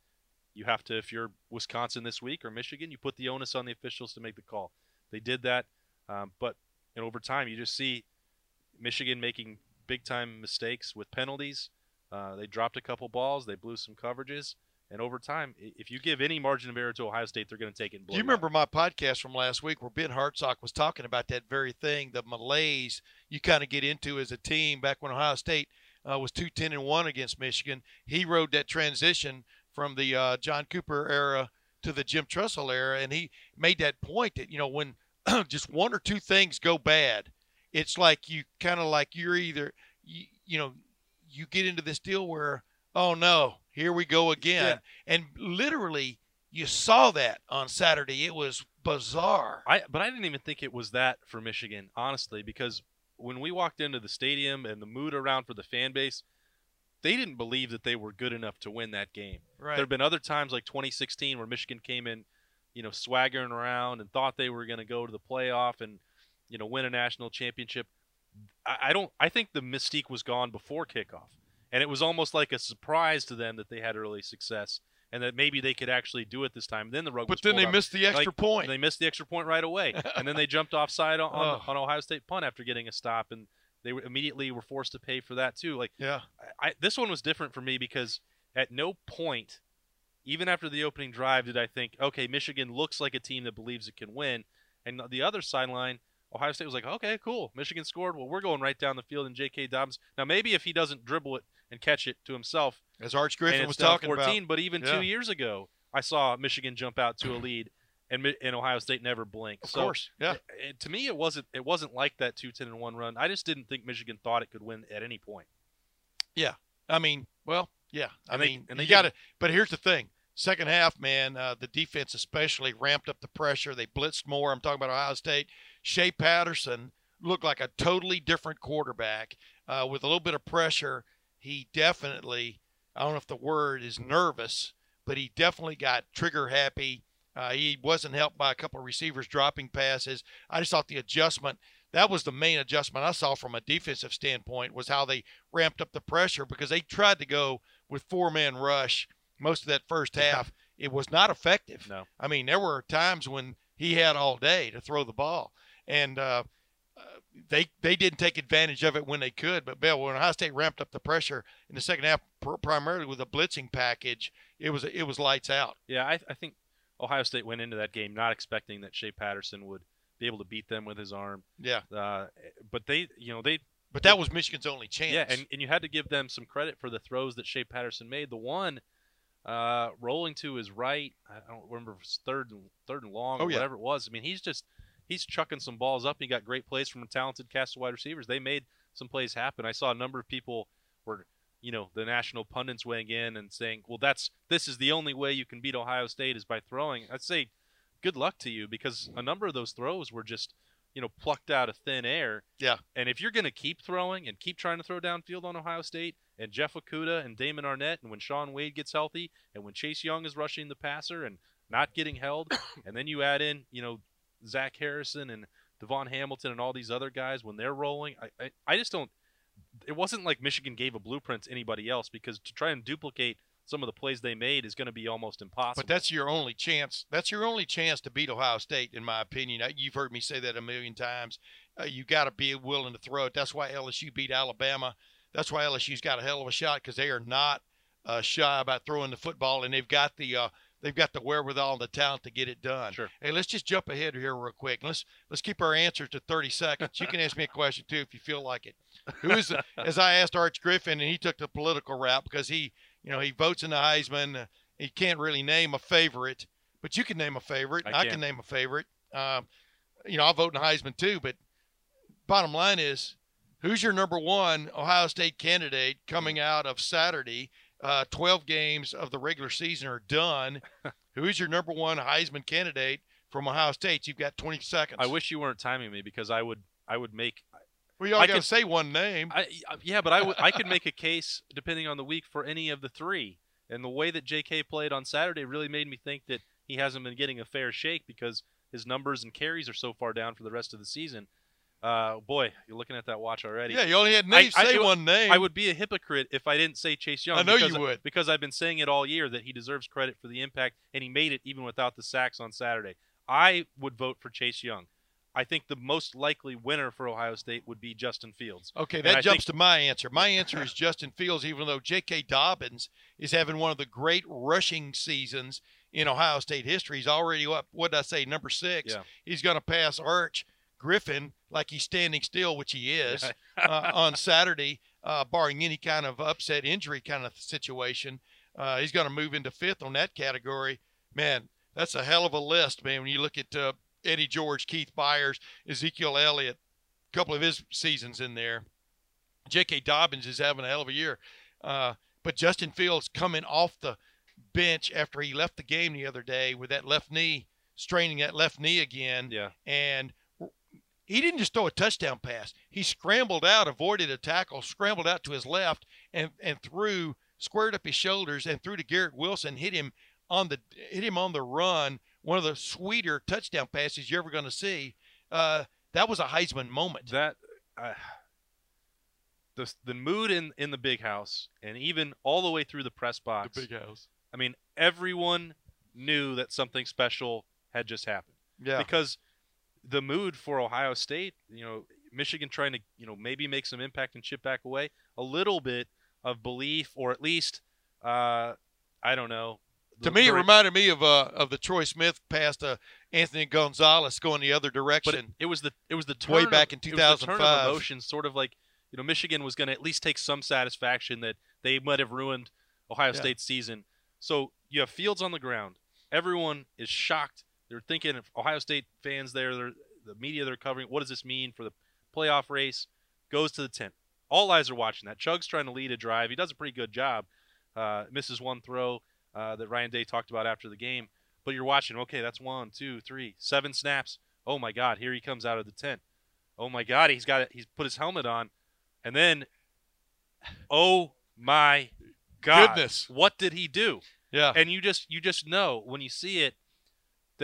you have to, if you're Wisconsin this week or Michigan, you put the onus on the officials to make the call. They did that, um, but and over time, you just see Michigan making big time mistakes with penalties. Uh, they dropped a couple balls, they blew some coverages, and over time, if you give any margin of error to Ohio State, they're going to take it. Do you remember my podcast from last week where Ben Hartsock was talking about that very thing, the malaise you kind of get into as a team back when Ohio State uh, was two ten and one against Michigan. He rode that transition from the uh, John Cooper era to the Jim Tressel era, and he made that point that you know when just one or two things go bad, it's like you kind of like you're either you, you know you get into this deal where oh no here we go again and literally you saw that on Saturday. It was bizarre. I but I didn't even think it was that for Michigan, honestly, because when we walked into the stadium and the mood around for the fan base, they didn't believe that they were good enough to win that game. Right. There have been other times like 2016 where Michigan came in, you know, swaggering around and thought they were going to go to the playoff and, you know, win a national championship. I, I don't. I think the mystique was gone before kickoff, and it was almost like a surprise to them that they had early success and that maybe they could actually do it this time. Then the rug but then they missed the extra Like, point. they missed the extra point right away, and then they jumped offside on, on, Oh. on Ohio State punt after getting a stop, and they were immediately were forced to pay for that too. Like yeah. I, I, this one was different for me because at no point, even after the opening drive, did I think, okay, Michigan looks like a team that believes it can win, and the other sideline. Ohio State was like, okay, cool. Michigan scored. Well, we're going right down the field, and J.K. Dobbins. Now, maybe if he doesn't dribble it and catch it to himself, As Arch Griffin was talking 14, about. but even Yeah. two years ago, I saw Michigan jump out to a lead, and and Ohio State never blinked. Of so course. Yeah. it- it- to me, it wasn't it wasn't like that two ten and one run. I just didn't think Michigan thought it could win at any point. Yeah, I mean, well, yeah. I And they- mean, and they got to. But here's the thing: second half, man, uh, the defense especially ramped up the pressure. They blitzed more. I'm talking about Ohio State. Shea Patterson looked like a totally different quarterback uh, with a little bit of pressure. He definitely, I don't know if the word is nervous, but he definitely got trigger happy. Uh, he wasn't helped by a couple of receivers dropping passes. I just thought the adjustment that was the main adjustment I saw from a defensive standpoint was how they ramped up the pressure because they tried to go with four man rush most of that first half. It was not effective. No. I mean, there were times when he had all day to throw the ball, and uh, they they didn't take advantage of it when they could. But Bill, when Ohio State ramped up the pressure in the second half, pr- primarily with a blitzing package, it was it was lights out. Yeah, I, I think Ohio State went into that game not expecting that Shea Patterson would be able to beat them with his arm. Yeah, Uh, but they, you know, they but that was Michigan's only chance. Yeah, and, and you had to give them some credit for the throws that Shea Patterson made. The one uh, rolling to his right, I don't remember if it's third and third and long Oh, or yeah. whatever it was. I mean, he's just he's chucking some balls up. He got great plays from a talented cast of wide receivers. They made some plays happen. I saw a number of people were, you know, the national pundits weighing in and saying, "Well, that's this is the only way you can beat Ohio State is by throwing." I'd say, good luck to you because a number of those throws were just, you know, plucked out of thin air. Yeah. And if you're going to keep throwing and keep trying to throw downfield on Ohio State and Jeff Okudah and Damon Arnette, and when Shaun Wade gets healthy, and when Chase Young is rushing the passer and not getting held, and then you add in, you know, Zach Harrison and DaVon Hamilton and all these other guys when they're rolling, I, I, I just don't. It wasn't like Michigan gave a blueprint to anybody else because to try and duplicate some of the plays they made is going to be almost impossible. But that's your only chance. That's your only chance to beat Ohio State, in my opinion. You've heard me say that a million times. Uh, you got to be willing to throw it. That's why LSU beat Alabama. That's why LSU's got a hell of a shot because they are not uh, shy about throwing the football, and they've got the uh, they've got the wherewithal and the talent to get it done. Sure. Hey, let's just jump ahead here real quick. Let's let's keep our answers to 30 seconds. You can ask me a question too if you feel like it. Who is as I asked Arch Griffin and he took the political route because he you know he votes in the Heisman. He can't really name a favorite, but you can name a favorite. I I, can name a favorite. Um, you know, I'll vote in the Heisman too, but bottom line is who's your number one Ohio State candidate coming out of Saturday? Uh, 12 games of the regular season are done. who's your number one Heisman candidate from Ohio State? You've got 20 seconds. I wish you weren't timing me because I would I would make Well, you all got to can- say one name. I yeah, but I would I could make a case depending on the week for any of the three. And the way that J.K. played on Saturday really made me think that he hasn't been getting a fair shake because his numbers and carries are so far down for the rest of the season. Uh, boy, you're looking at that watch already. yeah, you only had name, I- I- say it- one name. I would be a hypocrite if I didn't say Chase Young. I know you would. because I've been saying it all year that he deserves credit for the impact, and he made it even without the sacks on Saturday. I would vote for Chase Young. I think the most likely winner for Ohio State would be Justin Fields. Okay, that jumps think- to my answer. My answer is Justin Fields, even though J.K. Dobbins is having one of the great rushing seasons in Ohio State history. He's already up, what did I say, number six. Yeah. He's going to pass Arch Griffin like he's standing still, which he is, uh, on Saturday, uh, barring any kind of upset injury kind of situation. Uh, he's going to move into fifth on that category. Man, that's a hell of a list, man. When you look at uh, Eddie George, Keith Byars, Ezekiel Elliott, a couple of his seasons in there. J.K. Dobbins is having a hell of a year. Uh, but Justin Fields coming off the bench after he left the game the other day with that left knee, straining that left knee again. Yeah. And he didn't just throw a touchdown pass. He scrambled out, avoided a tackle, scrambled out to his left, and, and threw, squared up his shoulders, and threw to Garrett Wilson, hit him on the hit him on the run. One of the sweeter touchdown passes you're ever going to see. Uh, that was a Heisman moment. That uh, the the mood in in the big house, and even all the way through the press box. The big house. I mean, everyone knew that something special had just happened. Yeah. because the mood for Ohio State, you know, Michigan trying to, you know, maybe make some impact and chip back away, a little bit of belief, or at least, uh, I don't know. To me, it reminded me of uh, of the Troy Smith pass to Anthony Gonzalez going the other but it, direction. it was the it was the turn Way of- back in it was the turn 2005. of emotions, sort of like you know Michigan was going to at least take some satisfaction that they might have ruined Ohio Yeah. State's season. So you have Fields on the ground. Everyone is shocked. They're thinking of Ohio State fans there. The media they're covering. What does this mean for the playoff race? Goes to the tent. All eyes are watching that. Chug's trying to lead a drive. He does a pretty good job. Uh, misses one throw uh, that Ryan Day talked about after the game. But you're watching. Okay, that's one, two, three, seven snaps. Oh my God! Here he comes out of the tent. Oh my God! He's got it. He's put his helmet on, and then, oh my God! Goodness. What did he do? Yeah. and you just you just know when you see it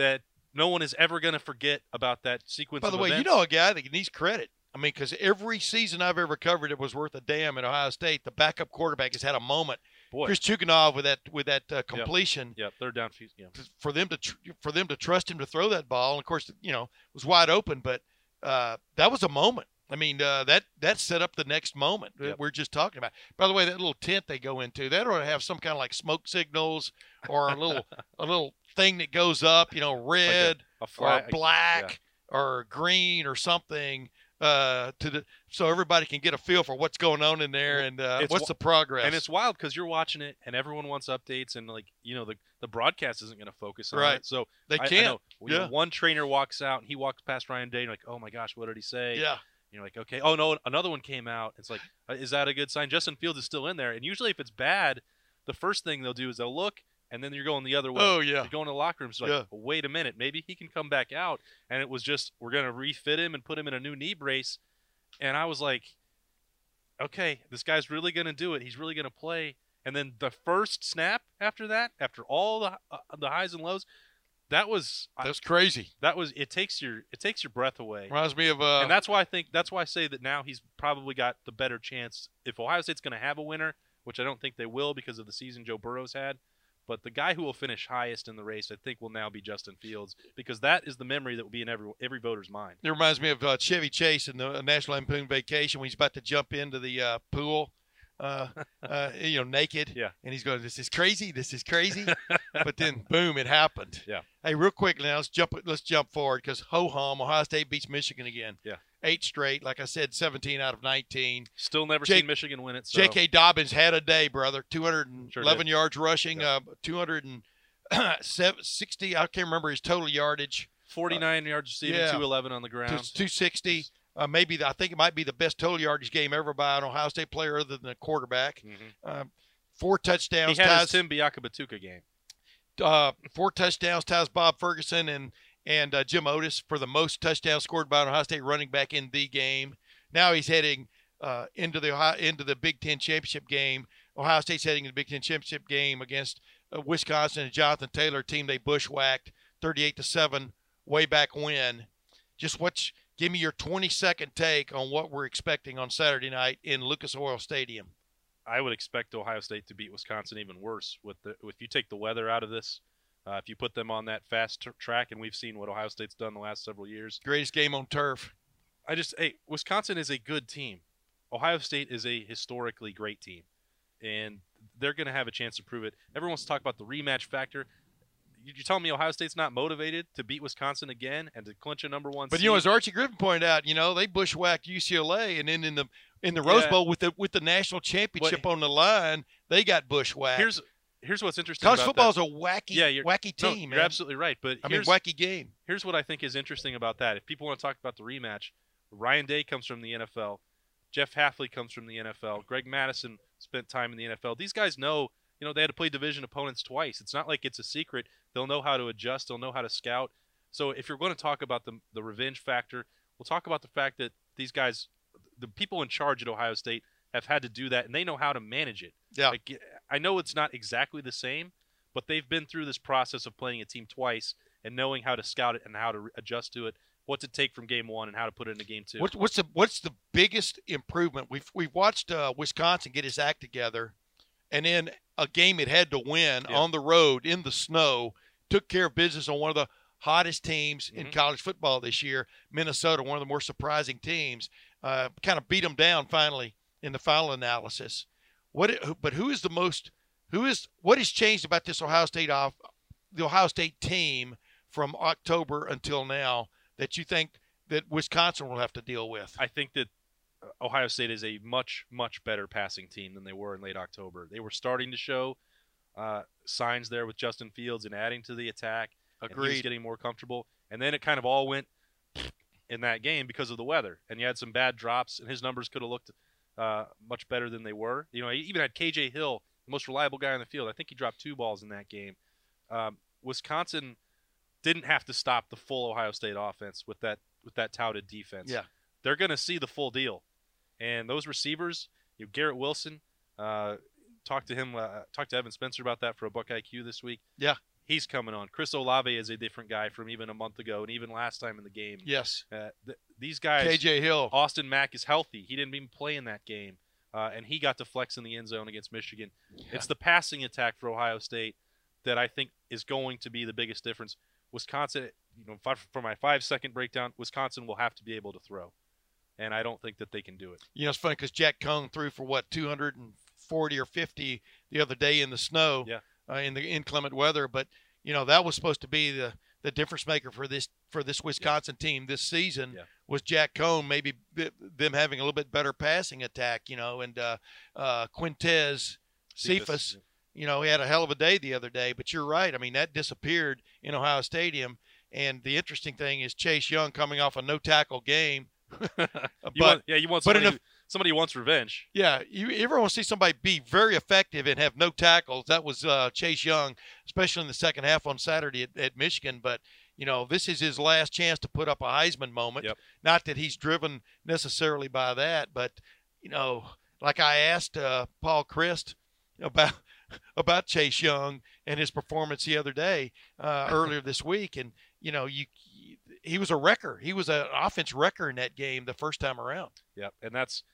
that no one is ever going to forget about that sequence. By the way, you know a guy that needs credit. I mean, because every season I've ever covered it was worth a damn at Ohio State. The backup quarterback has had a moment. boy, Chris Chugunov with that with that uh, completion yeah, third down, yeah, for them to tr- for them to trust him to throw that ball. And of course, you know, it was wide open, but uh, that was a moment. I mean, uh, that that set up the next moment that Yep. we're just talking about. By the way, that little tent they go into, that ought to have some kind of like smoke signals or a little a little thing that goes up, you know, red a or flag, black or green or something uh, to the so everybody can get a feel for what's going on in there and uh, what's the progress. and it's wild because you're watching it and everyone wants updates and like you know the the broadcast isn't going to focus on Right. it. So they I- I can't. you know, Yeah. one trainer walks out and he walks past Ryan Day and like, oh my gosh, what did he say? yeah. You're like, okay. Oh no, another one came out. It's like, uh, is that a good sign? Justin Fields is still in there, and usually if it's bad, the first thing they'll do is they'll look, and then you're going the other way. Oh yeah. You're going to the locker room. So like, Yeah. well, wait a minute, maybe he can come back out. And it was just we're gonna refit him and put him in a new knee brace. And I was like, okay, this guy's really gonna do it. He's really gonna play. And then the first snap after that, after all the uh, the highs and lows, that was I- That's crazy. that was it takes your it takes your breath away. Reminds me of uh, and that's why I think that's why I say that now he's probably got the better chance. If Ohio State's going to have a winner, which I don't think they will because of the season Joe Burrow's had, but the guy who will finish highest in the race, I think, will now be Justin Fields because that is the memory that will be in every every voter's mind. It reminds me of uh, Chevy Chase in the National Lampoon Vacation when he's about to jump into the uh, pool uh, uh, you know, naked. Yeah. And he's going, "This is crazy. This is crazy." but then, boom, it happened. Yeah. Hey, real quick now, let's jump. Let's jump forward because ho hum, Ohio State beats Michigan again. Yeah. Eight straight. Like I said, 17 out of 19. Still never Jake- seen Michigan win it. So. J.K. Dobbins had a day, brother. 211 Sure yards rushing, Yeah. uh, 260. I can't remember his total yardage. 49 yards receiving, yeah. 211 on the ground. 260. Uh, maybe the, I think it might be the best total yardage game ever by an Ohio State player other than a quarterback. Mhm. Um, four He touchdowns. had ties, his Tim Biakabatuka game. uh, four touchdowns ties Bob Ferguson and and uh, Jim Otis for the most touchdowns scored by an Ohio State running back in the game. Now he's heading uh, into the Ohio, into the Big Ten championship game. Ohio State's heading into the Big Ten championship game against uh, Wisconsin and Jonathan Taylor team they bushwhacked 38 to seven way back when. Just what's give me your 20 second take on what we're expecting on Saturday night in Lucas Oil Stadium. I would expect Ohio State to beat Wisconsin even worse. With the, if you take the weather out of this, uh, if you put them on that fast tr- track, and we've seen what Ohio State's done the last several years, Greatest game on turf. I just hey, Wisconsin is a good team. Ohio State is a historically great team, and they're going to have a chance to prove it. Everyone wants to talk about the rematch factor. You, you tell me Ohio State's not motivated to beat Wisconsin again and to clinch a number one But seed? you know, as Archie Griffin pointed out, you know they bushwhacked UCLA, and then in the in the Rose Yeah. Bowl with the with the national championship on the line, they got bushwhacked. here's here's what's interesting. college football that. is a wacky, Yeah, you're- wacky No, team. you're absolutely right. But I mean, wacky game. here's what I think is interesting about that. If people want to talk about the rematch, Ryan Day comes from the NFL. Jeff Hafley comes from the NFL. Greg Mattison spent time in the NFL. These guys know, you know, they had to play division opponents twice. It's not like it's a secret. They'll know how to adjust. They'll know how to scout. So if you're going to talk about the the revenge factor, we'll talk about the fact that these guys, the people in charge at Ohio State, have had to do that, and they know how to manage it. Yeah. Like, I know it's not exactly the same, but they've been through this process of playing a team twice and knowing how to scout it and how to adjust to it, what to take from game one and how to put it into game two. What's what's the what's the biggest improvement? We've we've watched uh, Wisconsin get his act together, and in a game it had to win Yeah. on the road in the snow, took care of business on one of the hottest teams in Mhm. college football this year, Minnesota, one of the more surprising teams. Uh, kind of beat them down finally in the final analysis. What? But who is the most? Who is? What has changed about this Ohio State off? The Ohio State team from October until now that you think that Wisconsin will have to deal with? I think that uh, Ohio State is a much, much better passing team than they were in late October. They were starting to show uh, signs there with Justin Fields and adding to the attack. and he was Agreed. getting more comfortable. And then it kind of all went in that game because of the weather. And you had some bad drops, and his numbers could have looked uh, much better than they were. You know, he even had KJ Hill, the most reliable guy on the field. I think he dropped two balls in that game. Um, Wisconsin didn't have to stop the full Ohio State offense with that with that touted defense. Yeah. they're going to see the full deal. And those receivers, you know, Garrett Wilson, uh, talked to him, uh, talked to Evan Spencer about that for a Buck IQ this week. Yeah. He's coming on. Chris Olave is a different guy from even a month ago, and even last time in the game. Yes. Uh, th- these guys, KJ Hill. Austin Mack is healthy. He didn't even play in that game, uh, and he got to flex in the end zone against Michigan. It's the passing attack for Ohio State that I think is going to be the biggest difference. Wisconsin, you know, fi- for my five second breakdown, Wisconsin will have to be able to throw, and I don't think that they can do it. You know, it's funny because Jack Coan threw for what 240 or 50 the other day in the snow, Yeah. Uh, in the inclement weather. But you know that was supposed to be the the difference maker for this for this Wisconsin team this season Yeah. was Jack Coan. Maybe them having a little bit better passing attack. You know, and uh, uh, Quintez Cephas. You know, he had a hell of a day the other day. But you're right. I mean, that disappeared in Ohio Stadium. And the interesting thing is Chase Young coming off a no tackle game. You but want, yeah, you want but in a- somebody wants revenge. Yeah, you you ever want to see somebody be very effective and have no tackles? That was uh, Chase Young, especially in the second half on Saturday at, at Michigan. But you know, this is his last chance to put up a Heisman moment. Yep. Not that he's driven necessarily by that, but you know, like I asked uh, Paul Christ about about Chase Young and his performance the other day, uh, earlier this week, and you know, you he was a wrecker. He was an offense wrecker in that game the first time around. Yep, and that's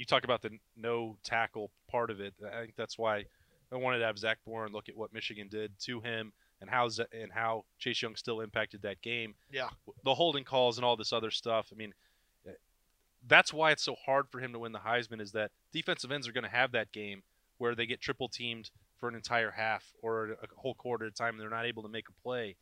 you talk about the no tackle part of it. I think that's why I wanted to have Zach Bourne look at what Michigan did to him and how and how Chase Young still impacted that game. Yeah. The holding calls and all this other stuff. I mean, eh, that's why it's so hard for him to win the Heisman is that defensive ends are going to have that game where they get triple teamed for an entire half or a whole quarter at a time and they're not able to make a play.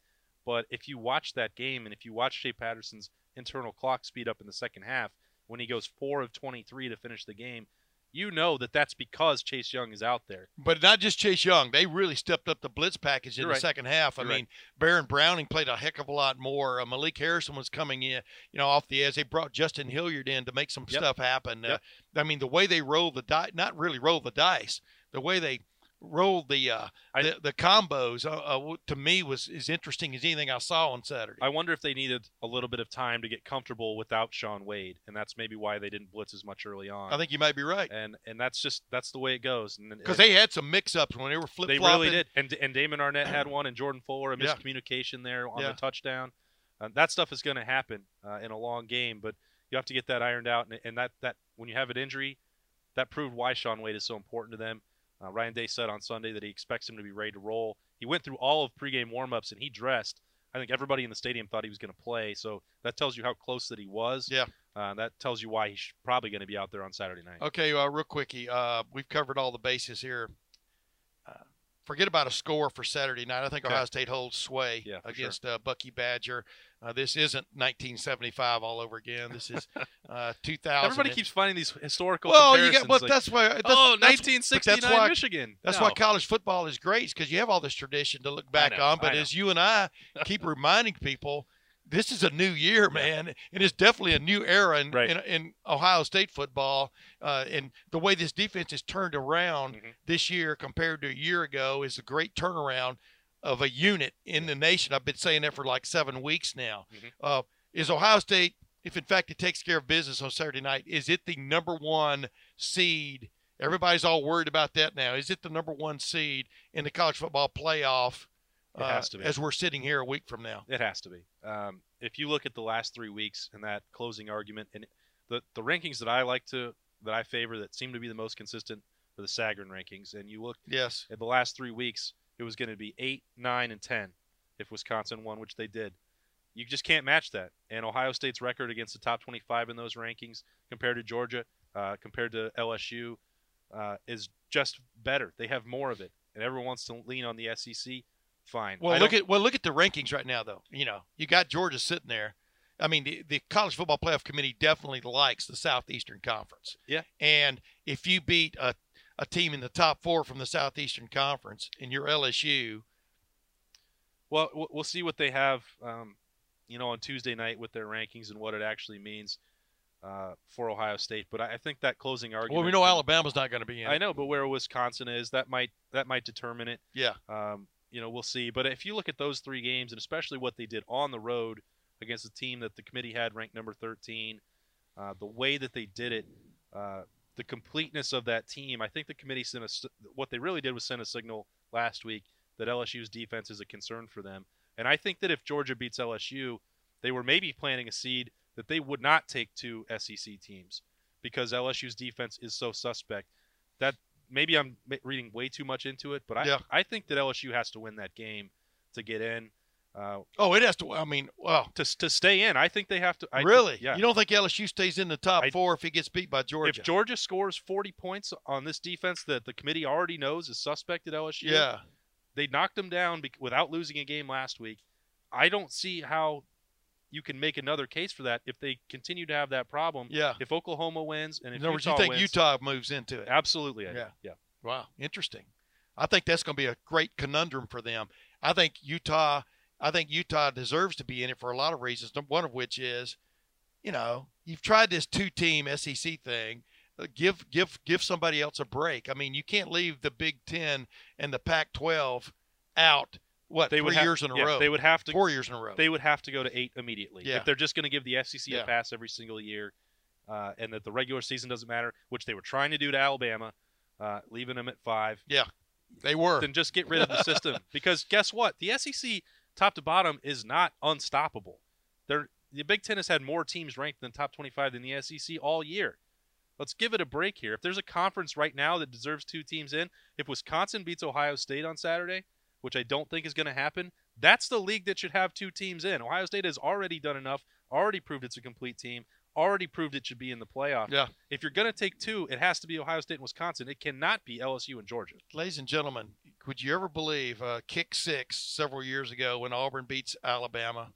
But if you watch that game and if you watch Shea Patterson's internal clock speed up in the second half when he goes 4 of 23 to finish the game, you know that that's because Chase Young is out there. But not just Chase Young. They really stepped up the blitz package in You're the right. second half. I You're mean, right. Baron Browning played a heck of a lot more. Uh, Malik Harrison was coming in, you know, off the edge. They brought Justin Hilliard in to make some Yep. stuff happen. Yep. Uh, I mean, the way they rolled the dice, not really roll the dice, the way they rolled the uh, I- the, the combos uh, uh, to me was as interesting as anything I saw on Saturday. I wonder if they needed a little bit of time to get comfortable without Shaun Wade, and that's maybe why they didn't blitz as much early on. I think you might be right and and that's just that's the way it goes. Because they had some mix-ups when they were flip They really did. And and Damon Arnette had one, and Jordan Fuller a Yeah. miscommunication there on Yeah. the touchdown. Uh, that stuff is going to happen uh, in a long game, but you have to get that ironed out. And, and that that when you have an injury, that proved why Shaun Wade is so important to them. Uh, Ryan Day said on Sunday that he expects him to be ready to roll. He went through all of pregame warmups and he dressed. I think everybody in the stadium thought he was going to play, so that tells you how close that he was. Yeah. Uh, that tells you why he's probably going to be out there on Saturday night. Okay, uh, real quickie. Uh, we've covered all the bases here. Uh, forget about a score for Saturday night. I think Okay. Ohio State holds sway Yeah, against uh, Bucky Badger. Uh, this isn't 1975 all over again. This is uh, 2000. Everybody keeps finding these historical well, you got. But like, that's why. That's, oh, that's, 1969 that's why- Michigan. That's No. why college football is great, because you have all this tradition to look back know, on. But as you and I keep reminding people, this is a new year, man. It is definitely a new era in, Right. in, in Ohio State football. Uh, and the way this defense is turned around Mhm. this year compared to a year ago is a great turnaround of a unit in the nation. I've been saying that for like seven weeks now. Mhm. Uh, is Ohio State, if in fact it takes care of business on Saturday night, is it the number one seed? Everybody's all worried about that now. Is it the number one seed in the college football playoff? It uh, has to be. As we're sitting here a week from now. It has to be. Um, if you look at the last three weeks and that closing argument, and the the rankings that I like to that I favor that seem to be the most consistent are the Sagarin rankings, and you look Yes. at the last three weeks, it was going to be eight, nine, and ten if Wisconsin won, which they did. You just can't match that. And Ohio State's record against the top 25 in those rankings compared to Georgia, uh, compared to LSU, uh, is just better. They have more of it, and everyone wants to lean on the SEC. Fine. Well, I look don't- at well look at the rankings right now, though. You know, you got Georgia sitting there. I mean, the, the college football playoff committee definitely likes the Southeastern Conference. Yeah. And if you beat a a team in the top four from the Southeastern Conference and you're LSU, Well, we'll- see what they have, um, you know, on Tuesday night with their rankings and what it actually means uh, for Ohio State. But I, think that closing argument. well, we know Alabama's not going to be in. I know, but where Wisconsin is, that might that might determine it. Yeah. Um, you know, we'll see. But if you look at those three games, and especially what they did on the road against a team that the committee had ranked number 13, uh, the way that they did it, uh, the completeness of that team, I think the committee sent a, s- what they really did was send a signal last week that LSU's defense is a concern for them. And I think that if Georgia beats LSU, they were maybe planting a seed that they would not take two SEC teams because LSU's defense is so suspect. That maybe I'm reading way too much into it, but I Yeah. I think that LSU has to win that game to get in. Uh, Oh, it has to. I mean, well, to to stay in, I think they have to. I, really? Yeah. You don't think LSU stays in the top I- four if he gets beat by Georgia? If Georgia scores 40 points on this defense that the committee already knows is suspect at LSU, yeah. they knocked them down bec without losing a game last week. I don't see how you can make another case for that if they continue to have that problem. Yeah. If Oklahoma wins and if In other words, you think wins, Utah moves into it? absolutely, I do. Yeah. yeah. Wow, interesting. I think that's going to be a great conundrum for them. I think Utah. I think Utah deserves to be in it for a lot of reasons. One of which is, you know, you've tried this two-team SEC thing. Uh, Give give give somebody else a break. I mean, you can't leave the Big Ten and the Pac-12 out. What They three would have, years in a yeah, row? They would have to four years in a row. they would have to go to eight immediately Yeah. if they're just going to give the SEC Yeah. a pass every single year, uh, and that the regular season doesn't matter, which they were trying to do to Alabama, uh, leaving them at five. Yeah, they were. Then just get rid of the system because guess what? The SEC top to bottom is not unstoppable. They're, the Big Ten has had more teams ranked in the top 25 than the SEC all year. Let's give it a break here. If there's a conference right now that deserves two teams in, if Wisconsin beats Ohio State on Saturday, which I don't think is going to happen, that's the league that should have two teams in. Ohio State has already done enough, already proved it's a complete team, already proved it should be in the playoff. Yeah. If you're going to take two, it has to be Ohio State and Wisconsin. It cannot be LSU and Georgia. Ladies and gentlemen, would you ever believe uh, kick six several years ago when Auburn beats Alabama,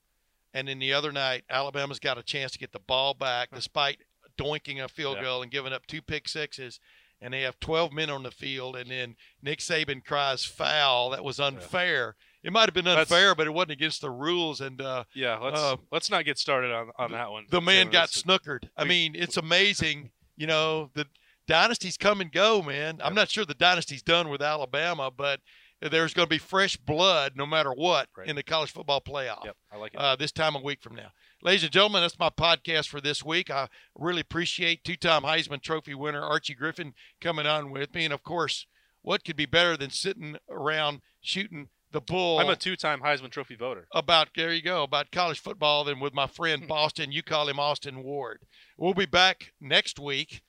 and then the other night Alabama's got a chance to get the ball back despite doinking a field Yeah. goal and giving up two pick sixes, and they have 12 men on the field, and then Nick Saban cries foul. That was unfair. It might have been unfair, but it wasn't against the rules, and uh, Yeah, let's Uh, let's not get started on, on that one. the man got snookered. I mean, it's amazing. You know, the dynasties come and go, man. I'm not sure the dynasty's done with Alabama, but there's going to be fresh blood no matter what Right. in the college football playoff Yep, I like it. uh, this time a week from now. Ladies and gentlemen, that's my podcast for this week. I really appreciate two time Heisman Trophy winner Archie Griffin coming on with me. And of course, what could be better than sitting around shooting the bull? I'm a two-time Heisman Trophy voter. about there you go about college football than with my friend Boston. You call him Austin Ward. We'll be back next week.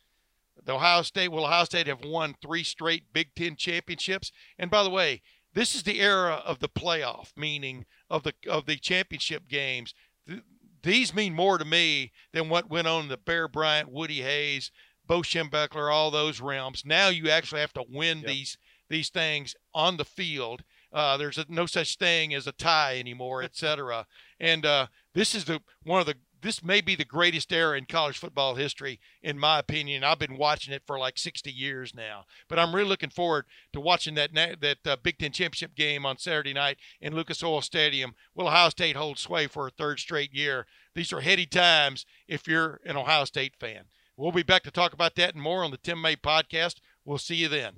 The Ohio State will Ohio State have won three straight Big Ten championships. And by the way, this is the era of the playoff, meaning of the of the championship games. Th- these mean more to me than what went on in the Bear Bryant, Woody Hayes, Bo Schembechler, all those realms. Now you actually have to win Yep. these these things on the field. Uh, there's a, no such thing as a tie anymore, etc. And uh, this is the one of the this may be the greatest era in college football history, in my opinion. I've been watching it for like 60 years now, but I'm really looking forward to watching that that uh, Big Ten championship game on Saturday night in Lucas Oil Stadium. Will Ohio State hold sway for a third straight year? These are heady times if you're an Ohio State fan. We'll be back to talk about that and more on the Tim May podcast. We'll see you then.